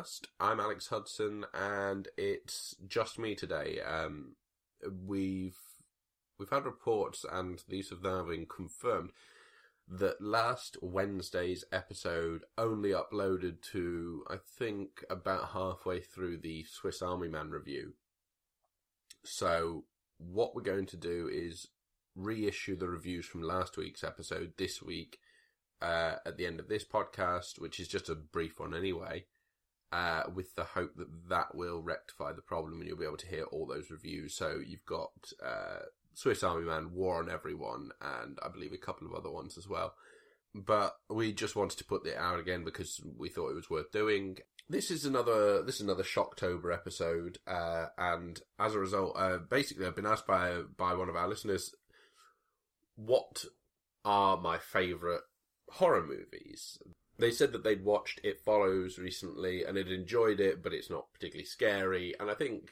Nerdcast. I'm Alex Hudson, and it's just me today. Um, we've we've had reports, and these have now been confirmed that last Wednesday's episode only uploaded to I think about halfway through the Swiss Army Man review. So what we're going to do is reissue the reviews from last week's episode this week uh, at the end of this podcast, which is just a brief one anyway, uh, with the hope that that will rectify the problem and you'll be able to hear all those reviews. So you've got uh, Swiss Army Man, War on Everyone, and I believe a couple of other ones as well. But we just wanted to put it out again because we thought it was worth doing. This is another this is another Shocktober episode, uh, and as a result, uh, basically, I've been asked by by one of our listeners, what are my favourite horror movies. They said that they'd watched It Follows recently and had enjoyed it, but it's not particularly scary. And I think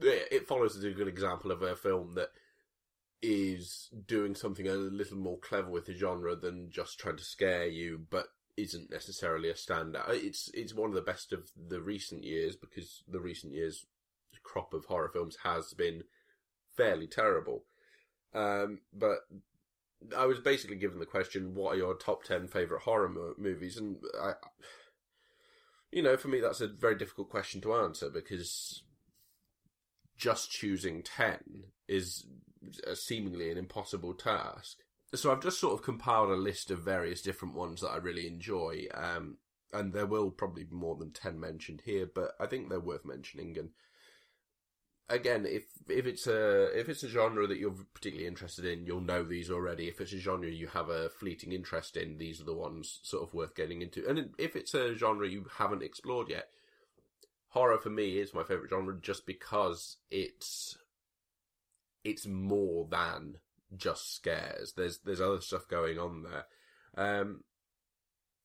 It Follows is a good example of a film that is doing something a little more clever with the genre than just trying to scare you, but isn't necessarily a standout. It's it's one of the best of the recent years because the recent years crop of horror films has been fairly terrible. Um, but I was basically given the question, "What are your top ten favorite horror mo- movies?" And I, you know, for me, that's a very difficult question to answer because just choosing ten is seemingly an impossible task. So I've just sort of compiled a list of various different ones that I really enjoy, um, and there will probably be more than ten mentioned here, but I think they're worth mentioning and again, if if it's a if it's a genre that you're particularly interested in, you'll know these already. If it's a genre you have a fleeting interest in, these are the ones sort of worth getting into. And if it's a genre you haven't explored yet, horror for me is my favorite genre just because it's it's more than just scares. There's there's other stuff going on there. Um,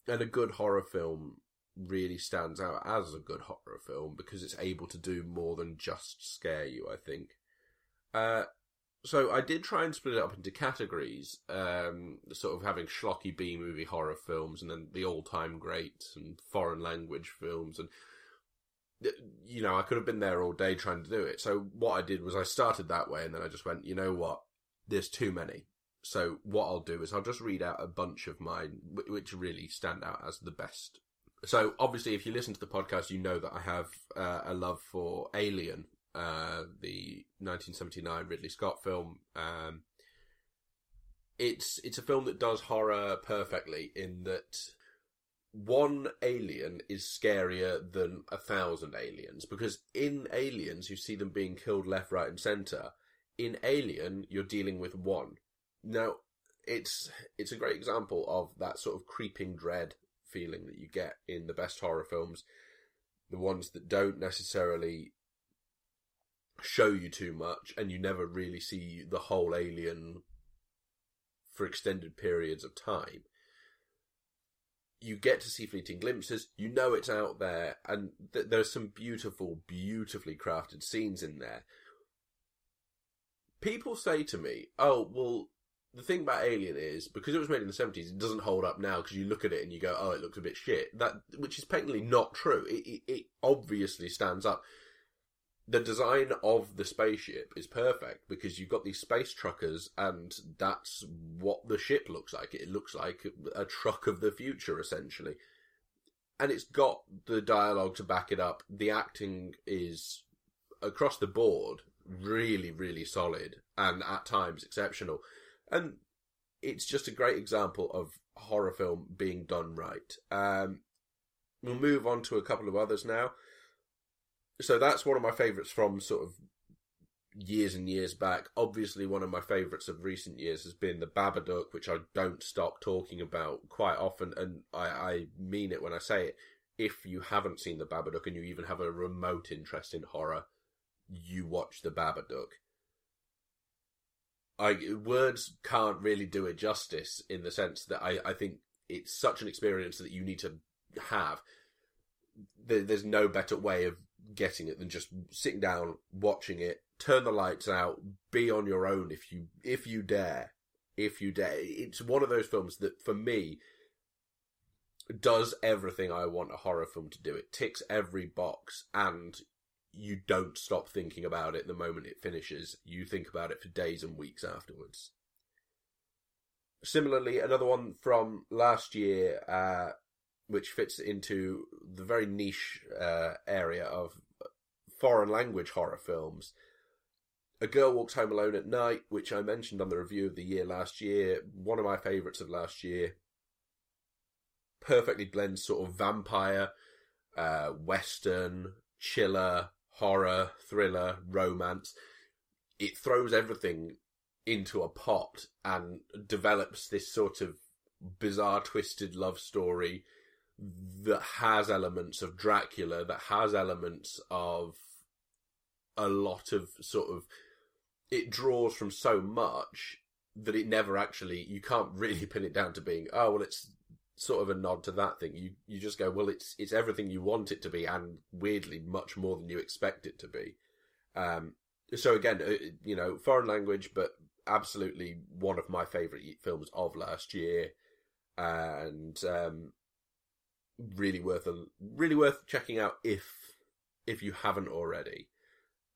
and a good horror film really stands out as a good horror film because it's able to do more than just scare you, I think. Uh, so I did try and split it up into categories, um, sort of having schlocky B movie horror films and then the all time greats and foreign language films and you know, I could have been there all day trying to do it. So what I did was I started that way and then I just went, you know what? There's too many. So what I'll do is I'll just read out a bunch of mine, which really stand out as the best so obviously, if you listen to the podcast, you know that I have uh, a love for Alien, uh, the 1979 Ridley Scott film. Um, it's it's a film that does horror perfectly in that one alien is scarier than a thousand aliens because in aliens you see them being killed left, right, and center. In Alien, you're dealing with one. Now, it's it's a great example of that sort of creeping dread feeling that you get in the best horror films, the ones that don't necessarily show you too much and you never really see the whole alien for extended periods of time. You get to see fleeting glimpses, you know it's out there, and th- there's some beautiful, beautifully crafted scenes in there. People say to me, oh, well, the thing about Alien is because it was made in the seventies, it doesn't hold up now because you look at it and you go, "Oh, it looks a bit shit." That which is patently not true. It, it, it obviously stands up. The design of the spaceship is perfect because you've got these space truckers, and that's what the ship looks like. It looks like a truck of the future, essentially, and it's got the dialogue to back it up. The acting is across the board really, really solid, and at times exceptional and it's just a great example of horror film being done right. Um, we'll move on to a couple of others now. So that's one of my favourites from sort of years and years back. Obviously, one of my favourites of recent years has been The Babadook, which I don't stop talking about quite often, and I, I mean it when I say it. If you haven't seen The Babadook and you even have a remote interest in horror, you watch The Babadook. I words can't really do it justice in the sense that I, I think it's such an experience that you need to have. There, there's no better way of getting it than just sitting down, watching it, turn the lights out, be on your own if you if you dare, if you dare. It's one of those films that for me does everything I want a horror film to do. It ticks every box, and you don't stop thinking about it the moment it finishes. You think about it for days and weeks afterwards. Similarly, another one from last year, uh, which fits into the very niche uh, area of foreign language horror films. A Girl Walks Home Alone at Night, which I mentioned on the review of the year last year, one of my favourites of last year. Perfectly blends sort of vampire, uh, western, chiller, horror, thriller, romance. It throws everything into a pot and develops this sort of bizarre, twisted love story that has elements of Dracula, that has elements of a lot of sort of. It draws from so much that it never actually. You can't really pin it down to being, oh, well, it's sort of a nod to that thing. You you just go, well, it's it's everything you want it to be, and weirdly much more than you expect it to be. Um, so again, uh, you know, foreign language, but absolutely one of my favourite films of last year, and um, really worth a really worth checking out if if you haven't already.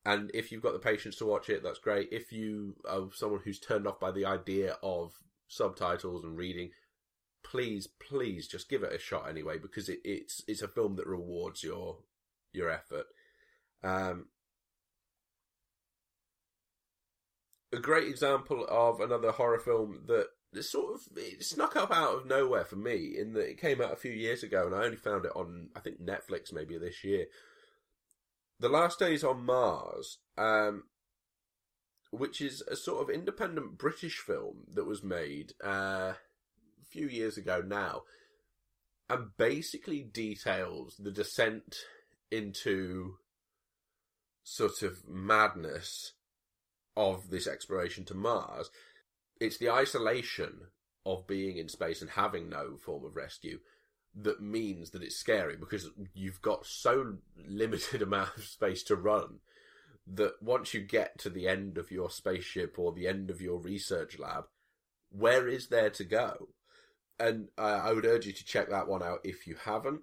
And if you've got the patience to watch it, that's great. If you are someone who's turned off by the idea of subtitles and reading, please, please just give it a shot anyway, because it, it's it's a film that rewards your your effort. Um, a great example of another horror film that sort of it snuck up out of nowhere for me in that it came out a few years ago and I only found it on I think Netflix maybe this year. The Last Days on Mars, um, which is a sort of independent British film that was made uh, few years ago now, and basically details the descent into sort of madness of this exploration to Mars. It's the isolation of being in space and having no form of rescue that means that it's scary because you've got so limited amount of space to run that once you get to the end of your spaceship or the end of your research lab, where is there to go? And uh, I would urge you to check that one out if you haven't.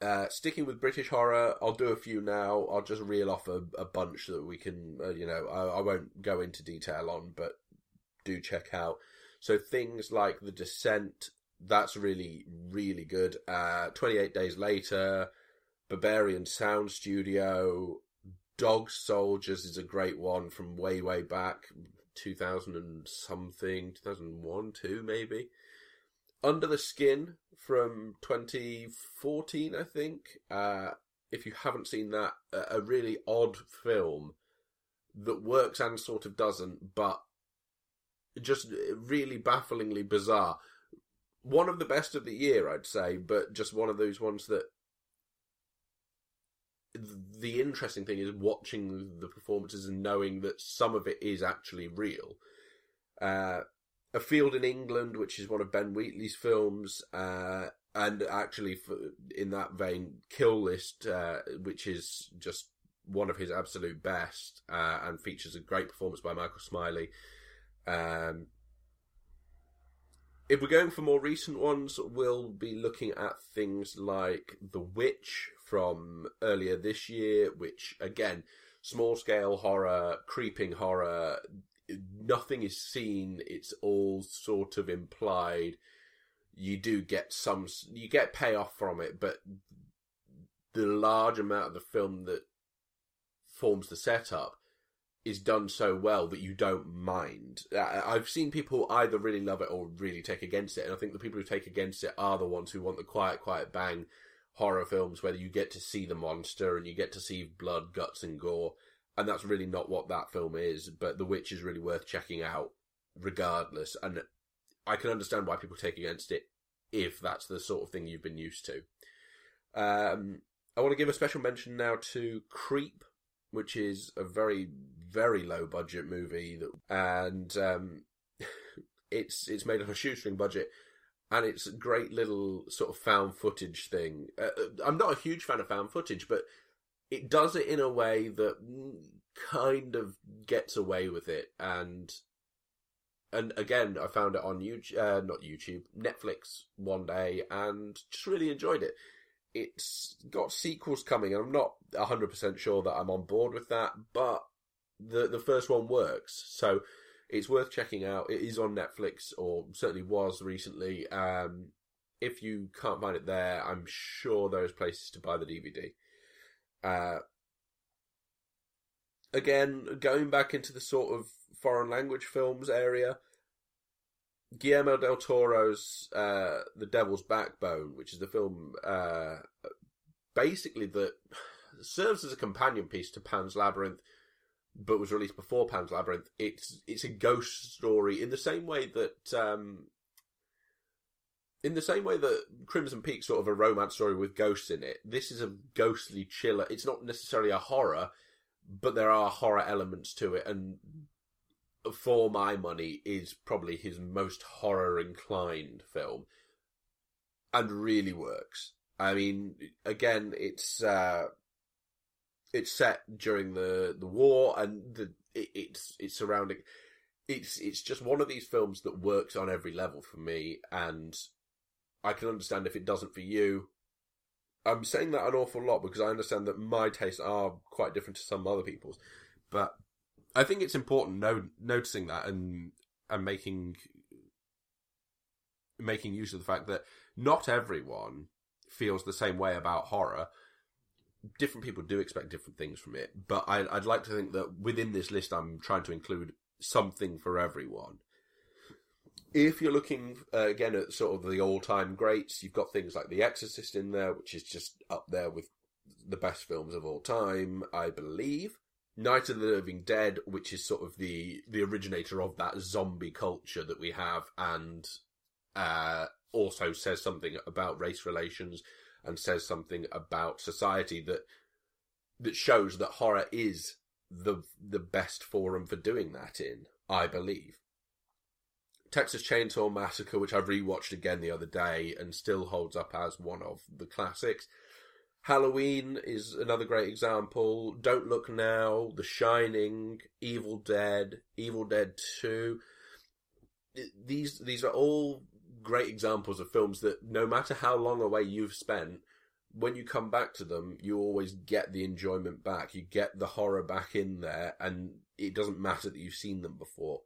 Uh, sticking with British horror, I'll do a few now. I'll just reel off a, a bunch that we can, uh, you know, I, I, won't go into detail on, but do check out. So things like The Descent, that's really, really good. Uh, 28 Days Later, Berberian Sound Studio, Dog Soldiers is a great one from way, way back, 2000 and something, 2001, 2 maybe. Under the Skin from 2014, I think. Uh, if you haven't seen that, a really odd film that works and sort of doesn't, but just really bafflingly bizarre. One of the best of the year, I'd say, but just one of those ones that. The interesting thing is watching the performances and knowing that some of it is actually real. Uh, a Field in England, which is one of Ben Wheatley's films, uh, and actually, for, in that vein, Kill List, uh, which is just one of his absolute best, uh, and features a great performance by Michael Smiley. Um, if we're going for more recent ones, we'll be looking at things like The Witch from earlier this year, which again, small scale horror, creeping horror, nothing is seen. It's all sort of implied. You do get some, you get payoff from it, but the large amount of the film that forms the setup is done so well that you don't mind. I've seen people either really love it or really take against it, and I think the people who take against it are the ones who want the quiet, quiet bang horror films where you get to see the monster and you get to see blood, guts, and gore and that's really not what that film is. But The Witch is really worth checking out, regardless. And I can understand why people take against it if that's the sort of thing you've been used to. Um, I want to give a special mention now to Creep, which is a very very low budget movie that, and um, it's it's made on a shoestring budget. And it's a great little sort of found footage thing. Uh, uh I'm not a huge fan of found footage, but it does it in a way that kind of gets away with it and and again, I found it on YouTube, uh, not YouTube, Netflix one day, and just really enjoyed it. It's got sequels coming, and I'm not 100% sure that I'm on board with that, but the the first one works, so it's worth checking out. It is on Netflix, or certainly was recently. Um, if you can't find it there, I'm sure there's places to buy the DVD. Uh, again, going back into the sort of foreign language films area, Guillermo del Toro's uh, The Devil's Backbone, which is the film uh, basically that serves as a companion piece to Pan's Labyrinth, but was released before Pan's Labyrinth. It's it's a ghost story in the same way that um, in the same way that Crimson Peak sort of a romance story with ghosts in it. This is a ghostly chiller. It's not necessarily a horror, but there are horror elements to it, and for my money, is probably his most horror inclined film, and really works. I mean, again, it's uh, it's set during the the war, and the it, it's it's surrounding. It's it's just one of these films that works on every level for me, and I can understand if it doesn't for you. I'm saying that an awful lot because I understand that my tastes are quite different to some other people's, but I think it's important no, noticing that and and making making use of the fact that not everyone feels the same way about horror. Different people do expect different things from it, but I, I'd like to think that within this list, I'm trying to include something for everyone. If you're looking uh, again at sort of the all-time greats, you've got things like The Exorcist in there, which is just up there with the best films of all time, I believe. Night of the Living Dead, which is sort of the the originator of that zombie culture that we have, and uh, also says something about race relations and says something about society that that shows that horror is the the best forum for doing that in. I believe. Texas Chainsaw Massacre, which I've rewatched again the other day and still holds up as one of the classics. Halloween is another great example. Don't Look Now, The Shining, Evil Dead, Evil Dead 2. These these are all great examples of films that no matter how long away you've spent, when you come back to them, you always get the enjoyment back. You get the horror back in there, and it doesn't matter that you've seen them before.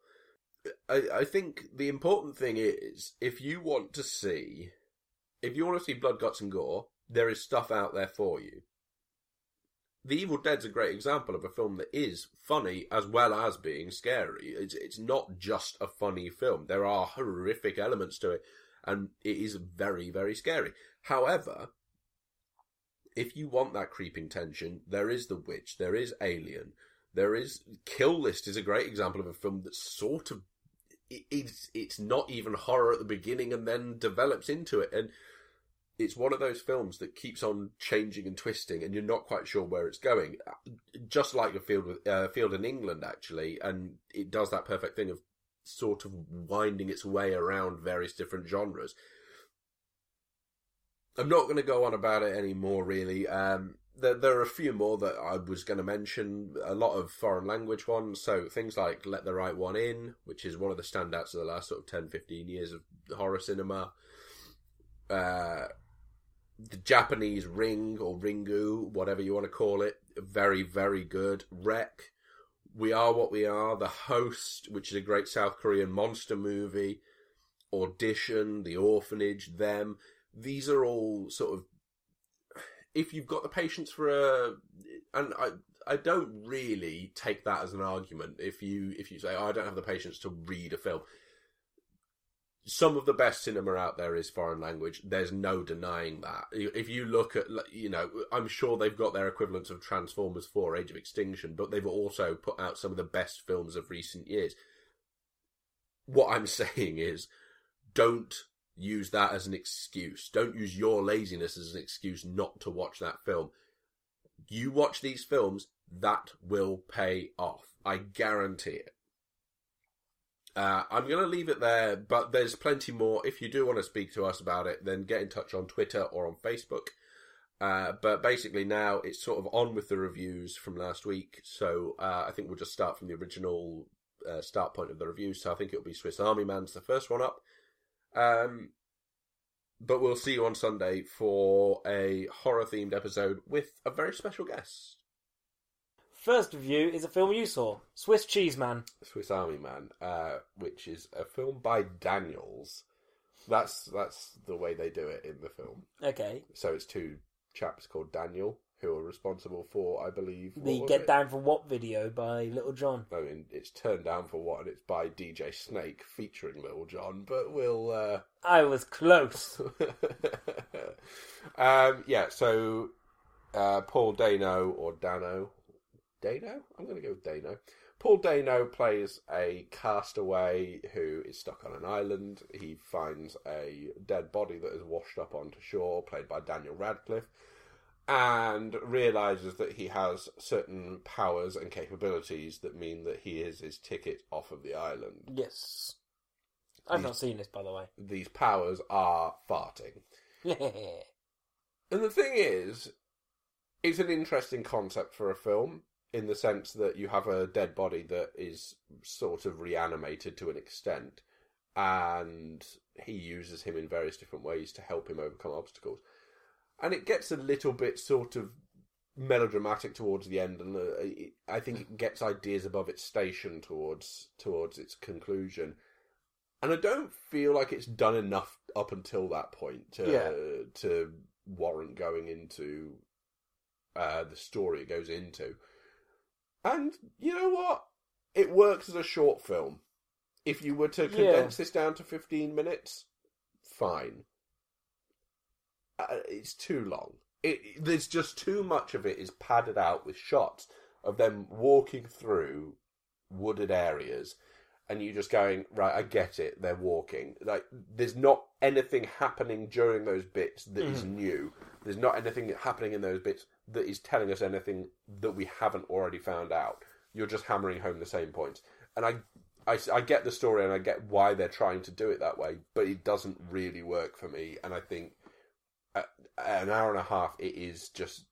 I, I think the important thing is if you want to see, if you want to see blood, guts, and gore, there is stuff out there for you. The Evil Dead's a great example of a film that is funny as well as being scary. It's it's not just a funny film. There are horrific elements to it, and it is very very scary. However, if you want that creeping tension, there is The Witch, there is Alien, there is Kill List is a great example of a film that sort of it's it's not even horror at the beginning and then develops into it and it's one of those films that keeps on changing and twisting and you're not quite sure where it's going just like a field with uh, field in England actually and it does that perfect thing of sort of winding its way around various different genres I'm not going to go on about it anymore really um, there, there are a few more that I was going to mention. A lot of foreign language ones. So things like Let the Right One In, which is one of the standouts of the last sort of 10, 15 years of horror cinema. Uh, the Japanese Ring or Ringu, whatever you want to call it. Very, very good. REC. We Are What We Are. The Host, which is a great South Korean monster movie. Audition, The Orphanage, Them. These are all sort of if you've got the patience for a, and I, I don't really take that as an argument. If you if you say oh, I don't have the patience to read a film, some of the best cinema out there is foreign language. There's no denying that. If you look at, you know, I'm sure they've got their equivalents of Transformers 4 Age of Extinction, but they've also put out some of the best films of recent years. What I'm saying is, don't use that as an excuse. Don't use your laziness as an excuse not to watch that film. You watch these films, that will pay off. I guarantee it. Uh, I'm going to leave it there, but there's plenty more. If you do want to speak to us about it, then get in touch on Twitter or on Facebook. Uh, but basically now it's sort of on with the reviews from last week, so uh, I think we'll just start from the original uh, start point of the review, so I think it'll be Swiss Army Man's the first one up. Um, but we'll see you on Sunday for a horror themed episode with a very special guest. First review is a film you saw, Swiss Cheese Man. Swiss Army Man, uh, which is a film by Daniels. That's that's the way they do it in the film. Okay. So it's two chaps called Daniel who are responsible for, I believe, The Get it? Down for What video by Little John. I mean, it's turned down for what, and it's by DJ Snake featuring Little John. But we'll. Uh... I was close. um, yeah. So uh, Paul Dano or Dano, Dano. I'm going to go with Dano. Paul Dano plays a castaway who is stuck on an island. He finds a dead body that is washed up onto shore, played by Daniel Radcliffe, and realizes that he has certain powers and capabilities that mean that he is his ticket off of the island. Yes. I've not seen this, by the way. These powers are farting. And the thing is, it's an interesting concept for a film in the sense that you have a dead body that is sort of reanimated to an extent, and he uses him in various different ways to help him overcome obstacles. And it gets a little bit sort of melodramatic towards the end, and uh, I think it gets ideas above its station towards towards its conclusion. And I don't feel like it's done enough up until that point to Yeah. to warrant going into uh, the story it goes into. And you know what? It works as a short film. If you were to condense this down to 15 minutes, fine. Uh, it's too long. It, there's just too much of it is padded out with shots of them walking through wooded areas and you just going right i get it they're walking like there's not anything happening during those bits that is new there's not anything happening in those bits that is telling us anything that we haven't already found out you're just hammering home the same points and i I, I get the story and I get why they're trying to do it that way, but it doesn't really work for me. And I think at an hour and a half, it is just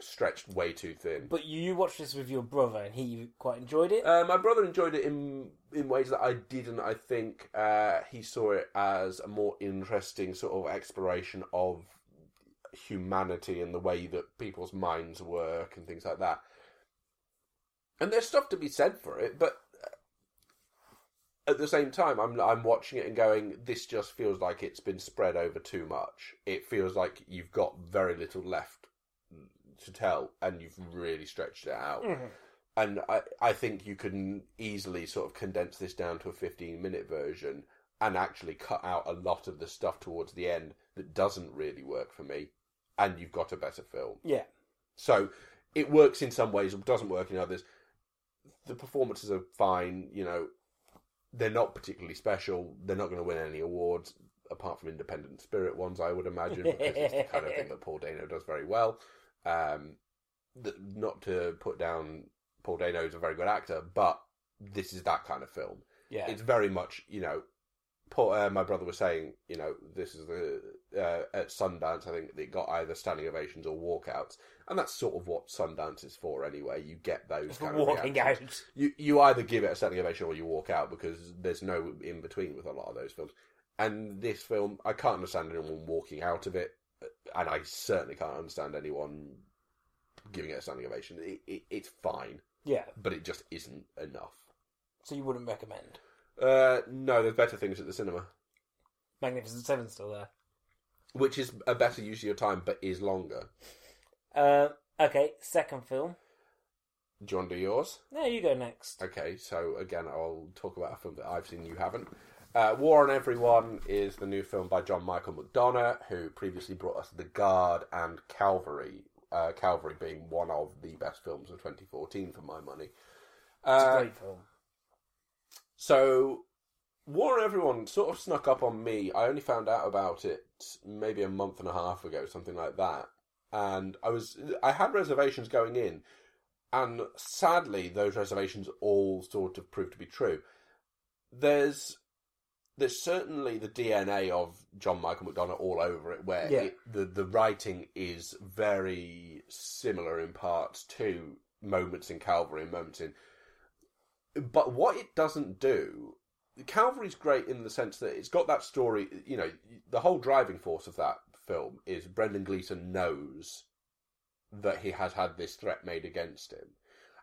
stretched way too thin. but you watched this with your brother, and he quite enjoyed it. Uh, my brother enjoyed it in in ways that I didn't. I think uh, he saw it as a more interesting sort of exploration of humanity and the way that people's minds work and things like that. And there's stuff to be said for it, but at the same time, I'm I'm watching it and going, this just feels like it's been spread over too much. It feels like you've got very little left to tell, and you've really stretched it out Mhm. and I, I think you can easily sort of condense this down to a 15 minute version and actually cut out a lot of the stuff towards the end that doesn't really work for me and you've got a better film Yeah. so it works in some ways it doesn't work in others the performances are fine you know they're not particularly special they're not going to win any awards apart from independent spirit ones i would imagine because it's the kind of thing that paul dano does very well um, th- not to put down Paul Dano is a very good actor, but this is that kind of film. Yeah. It's very much, you know, Paul, uh, my brother was saying, you know, this is the uh, at Sundance. I think it got either standing ovations or walkouts, and that's sort of what Sundance is for anyway. You get those kind of Walking reactions. out. You you either give it a standing ovation or you walk out because there's no in between with a lot of those films. And this film, I can't understand anyone walking out of it, and I certainly can't understand anyone giving it a standing ovation. It, it, it's fine, Yeah. but it just isn't enough. So you wouldn't recommend. Uh, no, there's better things at the cinema, Magnificent Seven's still there. Which is a better use of your time, but is longer. Uh, okay, second film. Do you want to do yours? No, you go next. Okay, so again, I'll talk about a film that I've seen you haven't. Uh, War on Everyone is the new film by John Michael McDonagh, who previously brought us The Guard and Calvary. Uh, Calvary being one of the best films of 2014 for my money. It's Uh, a great film. So, War on Everyone sort of snuck up on me. I only found out about it maybe a month and a half ago, something like that. And I was, I had reservations going in, and sadly, those reservations all sort of proved to be true. There's, there's certainly the DNA of John Michael McDonagh all over it, where Yeah. it, the the writing is very similar in parts to moments in Calvary and moments in but what it doesn't do, Calvary's great in the sense that it's got that story. You know, the whole driving force of that film is Brendan Gleeson knows that he has had this threat made against him,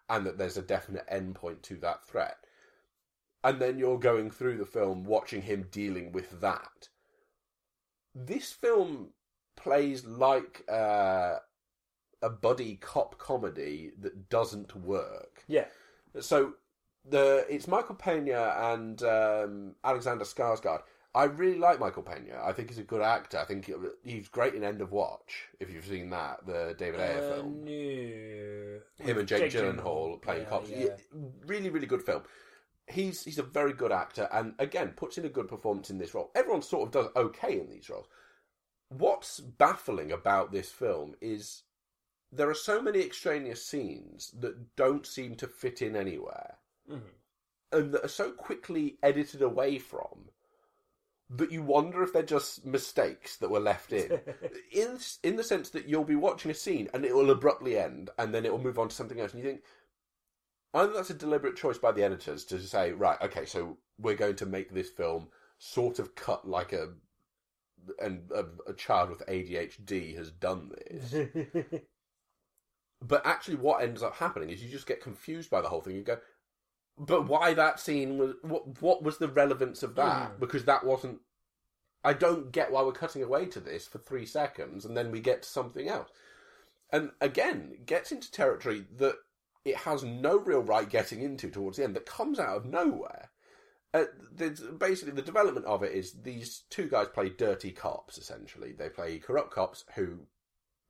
and that there's a definite endpoint to that threat. And then you're going through the film watching him dealing with that. This film plays like uh, a buddy cop comedy that doesn't work. Yeah. So the it's Michael Pena and um, Alexander Skarsgård. I really like Michael Pena. I think he's a good actor. I think he's great in End of Watch. If you've seen that, the David Ayer Uh, film, no. him and Jake, Gyllenhaal playing Yeah, cops. Yeah, Really, really good film. He's he's a very good actor, and again puts in a good performance in this role. Everyone sort of does okay in these roles. What's baffling about this film is there are so many extraneous scenes that don't seem to fit in anywhere Mhm. and that are so quickly edited away from that you wonder if they're just mistakes that were left in. in in the sense that you'll be watching a scene and it will abruptly end and then it will move on to something else and you think either that's a deliberate choice by the editors to say right okay so we're going to make this film sort of cut like a and a, a child with ADHD has done this but actually, what ends up happening is you just get confused by the whole thing. You go, but why that scene was what? What was the relevance of that? Mhm. Because that wasn't. I don't get why we're cutting away to this for three seconds and then we get to something else. And again, gets into territory that it has no real right getting into towards the end. That comes out of nowhere. Uh, basically, the development of it is these two guys play dirty cops. Essentially, they play corrupt cops who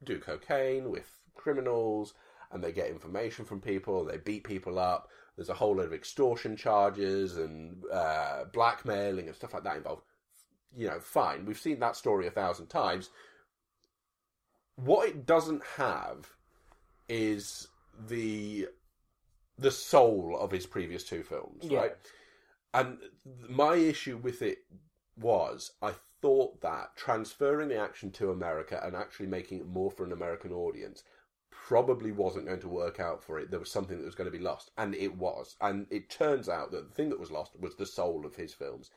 do cocaine with criminals and they get information from people, they beat people up. There's a whole load of extortion charges and uh, blackmailing and stuff like that involved. You know, fine. We've seen that story a thousand times. What it doesn't have is the the soul of his previous two films, Yeah. right? And my issue with it was I thought that transferring the action to America and actually making it more for an American audience probably wasn't going to work out for it. There was something that was going to be lost, and it was. And it turns out that the thing that was lost was the soul of his films.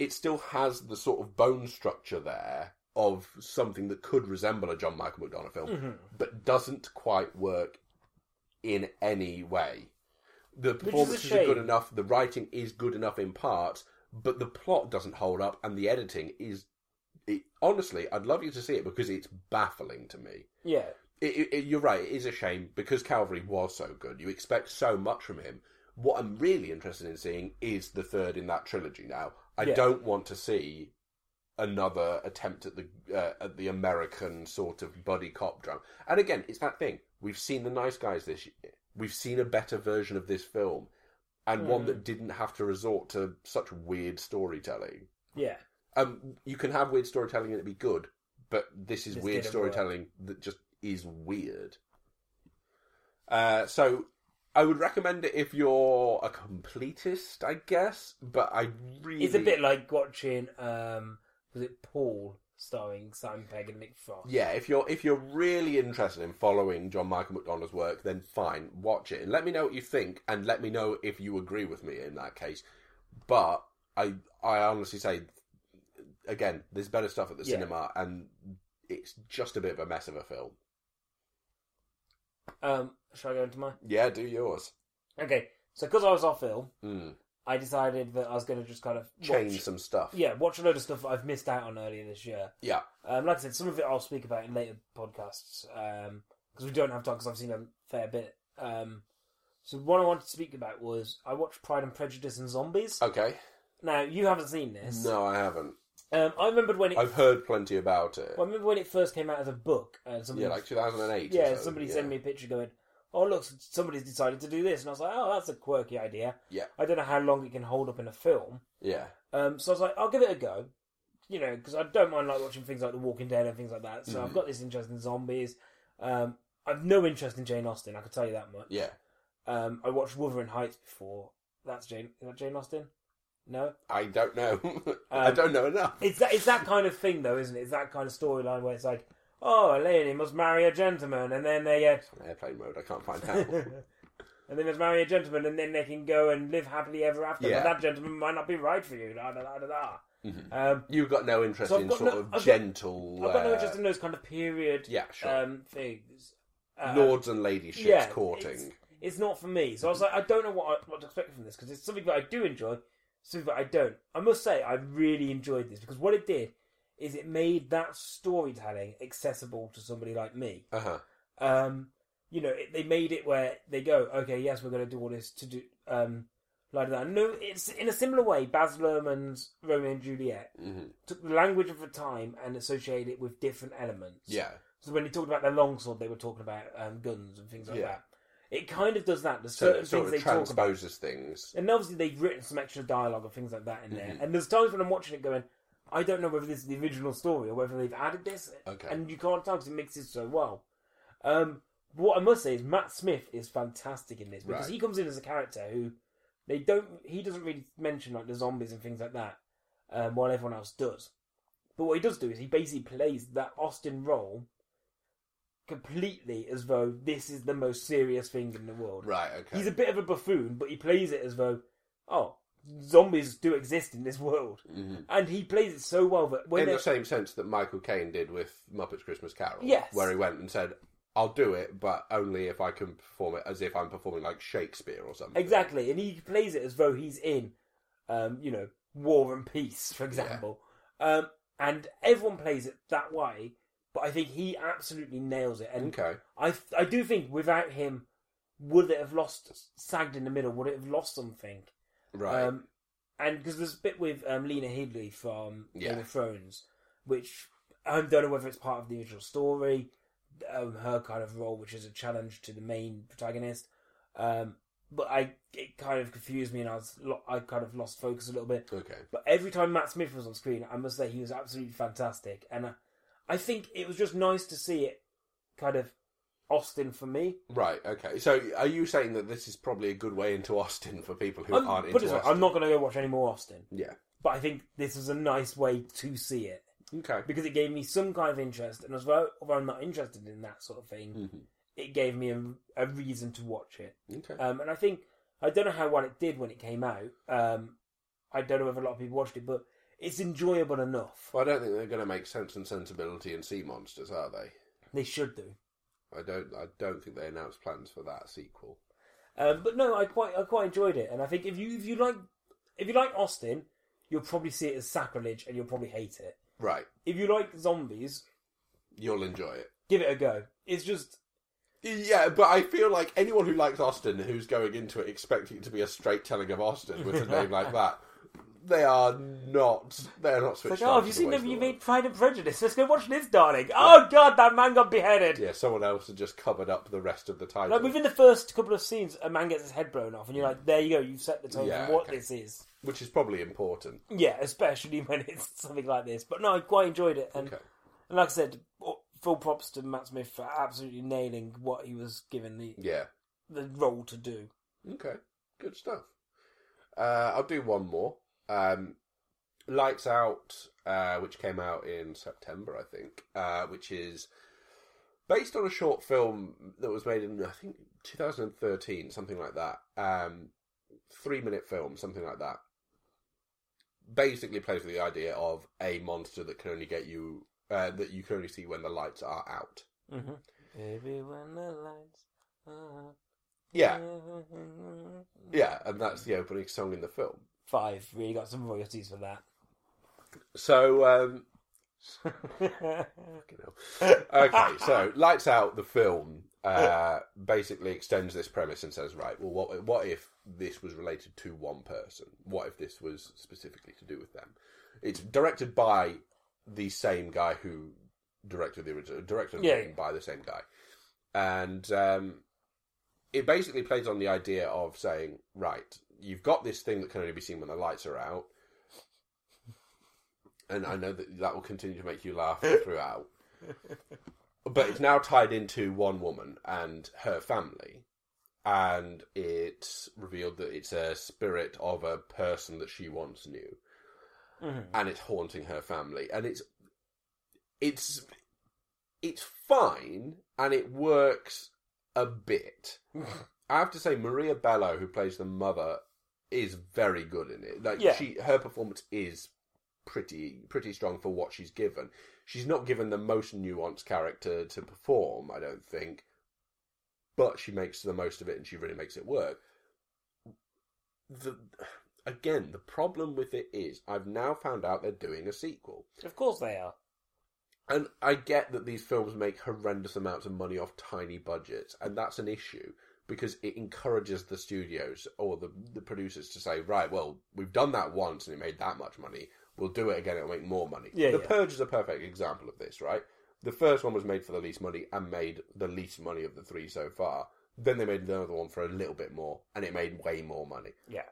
It still has the sort of bone structure there of something that could resemble a John Michael McDonagh film, Mhm. but doesn't quite work in any way. The performances are good enough, the writing is good enough in parts, but the plot doesn't hold up, and the editing is. It, honestly, I'd love you to see it because it's baffling to me. Yeah. It, it, you're right, it is a shame because Calvary was so good. You expect so much from him. What I'm really interested in seeing is the third in that trilogy now. I Yeah. don't want to see another attempt at the uh, at the American sort of buddy cop drama. And again, it's that thing. We've seen the nice guys this year. We've seen a better version of this film and one Mm. that didn't have to resort to such weird storytelling. Yeah. Um, you can have weird storytelling and it be good, but this is This weird didn't work. storytelling that just is weird. Uh, so I would recommend it if you're a completist, I guess. But I really, It's a bit like watching, um, was it Paul starring Simon Pegg and Nick Frost? yeah. If you're if you're really interested in following John Michael McDonagh's work, then fine, watch it and let me know what you think, and let me know if you agree with me in that case. But I I honestly say, again, there's better stuff at the Yeah. cinema, and it's just a bit of a mess of a film. Um, shall I go into mine? Yeah, do yours. Okay, so because I was off ill, Mm. I decided that I was going to just kind of Change watch, some stuff. yeah, watch a load of stuff that I've missed out on earlier this year. Yeah. Um, like I said, some of it I'll speak about in later podcasts because we don't have time because I've seen a fair bit. Um, so what I wanted to speak about was I watched Pride and Prejudice and Zombies. Okay. Now you haven't seen this. No, I haven't. Um, I remembered when it. I've heard plenty about it. well, I remember when it first came out as a book, and somebody, Yeah, like 2008. or yeah, so, somebody yeah. sent me a picture going, "Oh, look, somebody's decided to do this," and I was like, "Oh, that's a quirky idea." Yeah. I don't know how long it can hold up in a film, Yeah. um, so I was like, "I'll give it a go," you know, because I don't mind like watching things like The Walking Dead and things like that. So Mhm. I've got this interest in zombies. Um, I've no interest in Jane Austen. I can tell you that much. Yeah. Um, I watched Wuthering Heights before. That's Jane. Is that Jane Austen? No. I don't know. I Um, don't know enough. It's that. It's that kind of thing, though, isn't it? It's that kind of storyline where it's like, oh, a lady must marry a gentleman, and then they get. Airplane mode. I can't find how. and they must marry a gentleman, and then they can go and live happily ever after. Yeah. But that gentleman might not be right for you. Da, da, da, da, da. Mhm. Um, You've got no interest So I've in got sort no- of I've got- gentle. I've got no uh, interest in those kind of period Yeah, sure. um, things. Uh, Lords and ladyships yeah, courting. It's, it's not for me. So I was like, I don't know what I, what to expect from this because it's something that I do enjoy, something that I don't. I must say, I really enjoyed this because what it did is it made that storytelling accessible to somebody like me. Uh huh. Um, you know, it, they made it where they go, okay, yes, we're going to do all this to do um, like that. No, it's in a similar way. Baz Luhrmann's Romeo and Juliet hmm took the language of the time and associated it with different elements. Yeah. So when they talked about their longsword, they were talking about um, guns and things like Yeah. that. It kind of does that. There's So certain it sort things of they talk about. transposes things. And obviously they've written some extra dialogue and things like that in there. Mhm. And there's times when I'm watching it going, I don't know whether this is the original story or whether they've added this. Okay. And you can't tell because it mixes so well. Um, but what I must say is Matt Smith is fantastic in this because Right. he comes in as a character who they don't. He doesn't really mention like the zombies and things like that, um, while everyone else does. But what he does do is he basically plays that Austen role completely as though this is the most serious thing in the world. Right. Okay. He's a bit of a buffoon, but he plays it as though, oh, zombies do exist in this world, Mhm. and he plays it so well that when in the same sense that Michael Caine did with Muppets Christmas Carol. Yes. Where he went and said, I'll do it, but only if I can perform it as if I'm performing like Shakespeare or something. exactly, and he plays it as though he's in, um, you know, War and Peace, for example, um, and everyone plays it that way. But I think he absolutely nails it, and Okay. I I do think without him, would it have lost sagged in the middle? Would it have lost something? Right. Um, and because there's a bit with um, Lena Headley from Yeah. Game of Thrones, which I don't know whether it's part of the original story, um, her kind of role, which is a challenge to the main protagonist. Um, but I it kind of confused me, and I was lo- I kind of lost focus a little bit. okay. But every time Matt Smith was on screen, I must say he was absolutely fantastic, and I, I think it was just nice to see it kind of Austen for me. Right. Okay. So are you saying that this is probably a good way into Austen for people who I'm, aren't into way, I'm not going to go watch any more Austen. Yeah. but I think this was a nice way to see it Okay. because it gave me some kind of interest, and as well, although I'm not interested in that sort of thing, Mhm. it gave me a, a reason to watch it. Okay. Um, and I think I don't know how well it did when it came out. Um, I don't know if a lot of people watched it, but it's enjoyable enough. Well, I don't think they're going to make Sense and Sensibility and Sea Monsters, are they? They should do. I don't. I don't think they announced plans for that sequel. Um, but no, I quite I quite enjoyed it, and I think if you if you like if you like Austen, you'll probably see it as sacrilege, and you'll probably hate it. Right. If you like zombies, You'll enjoy it. give it a go. It's just Yeah, but I feel like anyone who likes Austen, who's going into it expecting it to be a straight telling of Austen with a name like that, they are not. They're not It's switched like, oh, have you seen them? the You made Pride and Prejudice. Let's go watch this, darling. Oh God, that man got beheaded. Yeah, someone else had just covered up the rest of the title. Like within the first couple of scenes, a man gets his head blown off, and you're like, there you go, you've set the tone Yeah, for what okay. this is. which is probably important. Yeah, especially when it's something like this. But no, I quite enjoyed it, and, Okay. and like I said, full props to Matt Smith for absolutely nailing what he was given the Yeah. the role to do. Okay. Good stuff. Uh, I'll do one more. Um, Lights Out, uh, which came out in September, I think, uh, which is based on a short film that was made in, I think, 2013, something like that. Um, three minute film, something like that. Basically plays with the idea of a monster that can only get you, uh, that you can only see when the lights are out. Mm-hmm. Baby, when the lights are... Yeah, yeah, and that's the opening song in the film. Five really got some royalties for that. So, um, okay, so Lights Out, the film, uh, basically extends this premise and says, right, well, what what if this was related to one person? What if this was specifically to do with them? It's directed by the same guy who directed the original, directed Yeah. by the same guy, and um, it basically plays on the idea of saying, right, you've got this thing that can only be seen when the lights are out and I know that that will continue to make you laugh throughout. but it's now tied into one woman and her family, and it's revealed that it's a spirit of a person that she once knew, Mhm. and it's haunting her family, and it's it's it's fine and it works a bit. I have to say, Maria Bello, who plays the mother, is very good in it. Like Yeah. she, her performance is pretty pretty strong for what she's given. She's not given the most nuanced character to perform, I don't think, but she makes the most of it and she really makes it work. The again, the problem with it is I've now found out they're doing a sequel. Of course they are. And I get that these films make horrendous amounts of money off tiny budgets, and that's an issue because it encourages the studios or the, the producers to say, right, well, we've done that once and it made that much money. We'll do it again, it'll make more money. Yeah, the yeah. Purge is a perfect example of this, right? The first one was made for the least money and made the least money of the three so far. Then they made another one for a little bit more, and it made way more money. Yeah.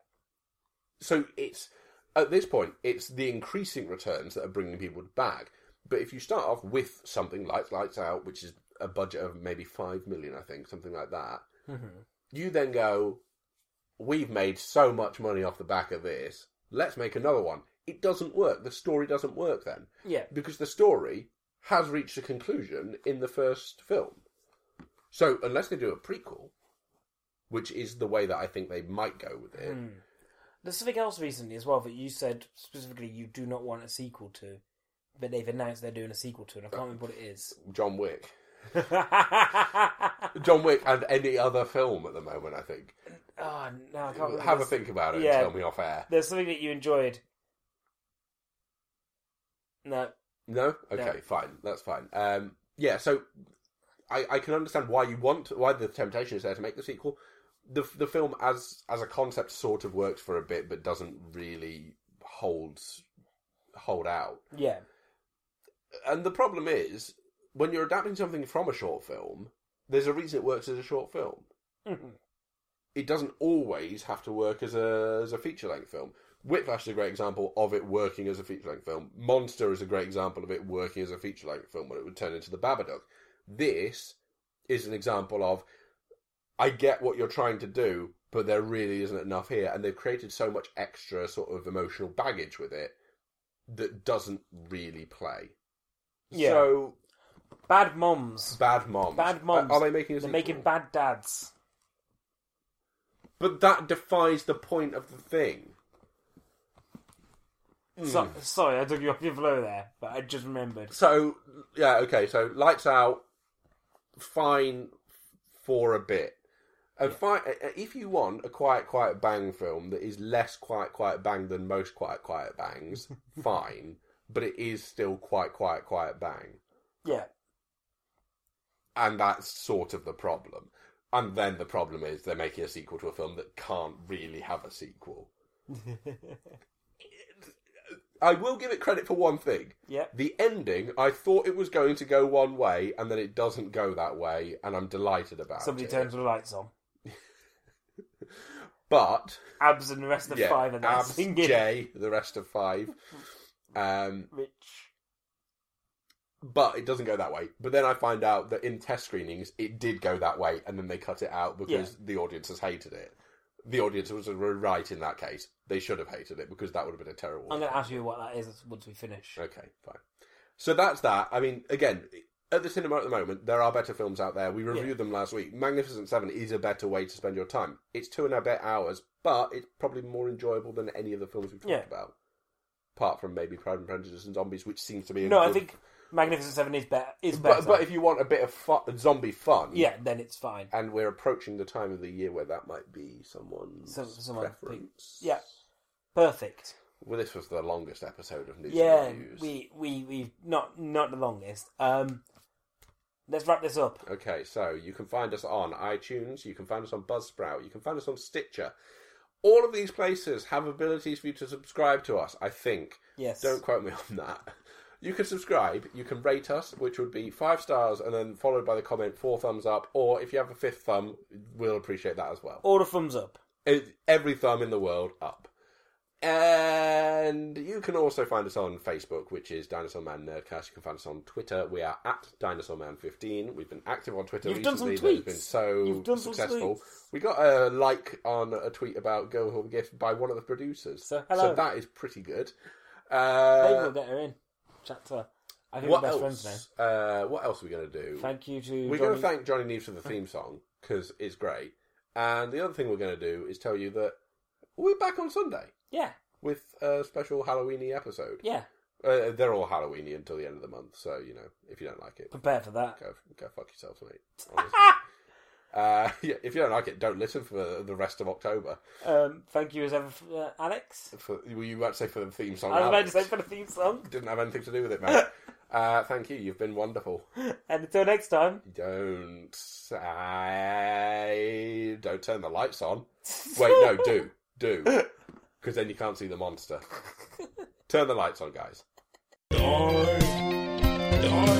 So it's at this point, it's the increasing returns that are bringing people back. But if you start off with something like Lights Out, which is a budget of maybe five million, I think, something like that, Mhm. you then go, "We've made so much money off the back of this. Let's make another one." It doesn't work. The story doesn't work then Yeah. because the story has reached a conclusion in the first film. So unless they do a prequel, which is the way that I think they might go with it, Hmm. There's something else recently as well that you said specifically you do not want a sequel to, but they've announced they're doing a sequel to, and I can't remember what it is. John Wick. John Wick and any other film at the moment, I think. oh no, I can't remember. Have a There's- think about it yeah. and tell me off air. There's something that you enjoyed. No. No? Okay, fine. That's fine. Um, yeah, so I, I can understand why you want, why the temptation is there to make the sequel. The the film as as a concept sort of works for a bit, but doesn't really hold hold out. Yeah. And the problem is, when you're adapting something from a short film, there's a reason it works as a short film. Mhm. it doesn't always have to work as a as a feature length film. Whiplash is a great example of it working as a feature length film. Monster is a great example of it working as a feature length film when it would turn into the Babadook. This is an example of I get what you're trying to do, but there really isn't enough here, and they've created so much extra sort of emotional baggage with it that doesn't really play. Yeah. So Bad moms. bad moms. Bad moms. Are they making a They're sequel? making bad dads. But that defies the point of the thing. So, sorry, I took you off your flow there, but I just remembered. So yeah, okay. So lights out, fine for a bit. And fine if you want a quiet, quiet bang film that is less quiet, quiet bang than most quiet, quiet bangs, fine. But it is still quite, quiet, quiet bang, Yeah. And that's sort of the problem. And then the problem is they're making a sequel to a film that can't really have a sequel. I will give it credit for one thing. Yeah. The ending, I thought it was going to go one way, and then it doesn't go that way, and I'm delighted about Somebody it. turns the lights on. But Abs and the rest of yeah, five and Abs, singing. Jay, the rest of five. Um, Which but it doesn't go that way. But then I find out that in test screenings, it did go that way, and then they cut it out because the audience has hated it. The audience was right in that case. They should have hated it because that would have been a terrible. I'm going to ask you what that is once we finish. Okay, fine. So that's that. I mean, again, at the cinema at the moment, there are better films out there. We reviewed Yeah. them last week. Magnificent Seven is a better way to spend your time. It's two and a bit hours, but it's probably more enjoyable than any of the films we've talked Yeah. about. Apart from maybe Pride and Prejudice and Zombies, which seems to be a No, I think Magnificent Seven is better. Is better. But, but if you want a bit of fun, zombie fun, yeah, then it's fine. and we're approaching the time of the year where that might be someone's Some- someone preference. yeah. Perfect. Well, this was the longest episode of news Yeah, reviews. we we we not not the longest. Um, let's wrap this up. Okay, so you can find us on iTunes, you can find us on Buzzsprout, you can find us on Stitcher. All of these places have abilities for you to subscribe to us, I think. Yes. Don't quote me on that. You can subscribe, you can rate us, which would be five stars, and then followed by the comment four thumbs up, or if you have a fifth thumb, we'll appreciate that as well. All the thumbs up. It- Every thumb in the world up. And you can also find us on Facebook, which is Dinosaur Man Nerdcast. You can find us on Twitter. We are at Dinosaur Man 15. We've been active on Twitter You've done recently. some has tweets. been so You've done some successful. tweets. We got a like on a tweet about Go Home Gift by one of the producers. So, hello. that is pretty good. Maybe Uh, we'll get her in. Her. I think what we're best friends else? now. Uh, what else are we going to do? Thank you to We're Johnny. going to thank Johnny Neves for the theme song because it's great. And the other thing we're going to do is tell you that we're back on Sunday Yeah, with a special Halloweeny episode. yeah. Uh, they're all Halloweeny until the end of the month, so you know if you don't like it, Prepare for that. go go fuck yourselves, mate. Honestly. uh, yeah, if you don't like it, don't listen for the rest of October. Um, thank you as ever, for, uh, Alex. For, were you about to say for the theme song? I was about to say for the theme song. Didn't have anything to do with it, mate. uh, thank you. You've been wonderful. And until next time, Don't say. Don't turn the lights on. Wait, no, do. Do. Because then you can't see the monster. Turn the lights on, guys. Time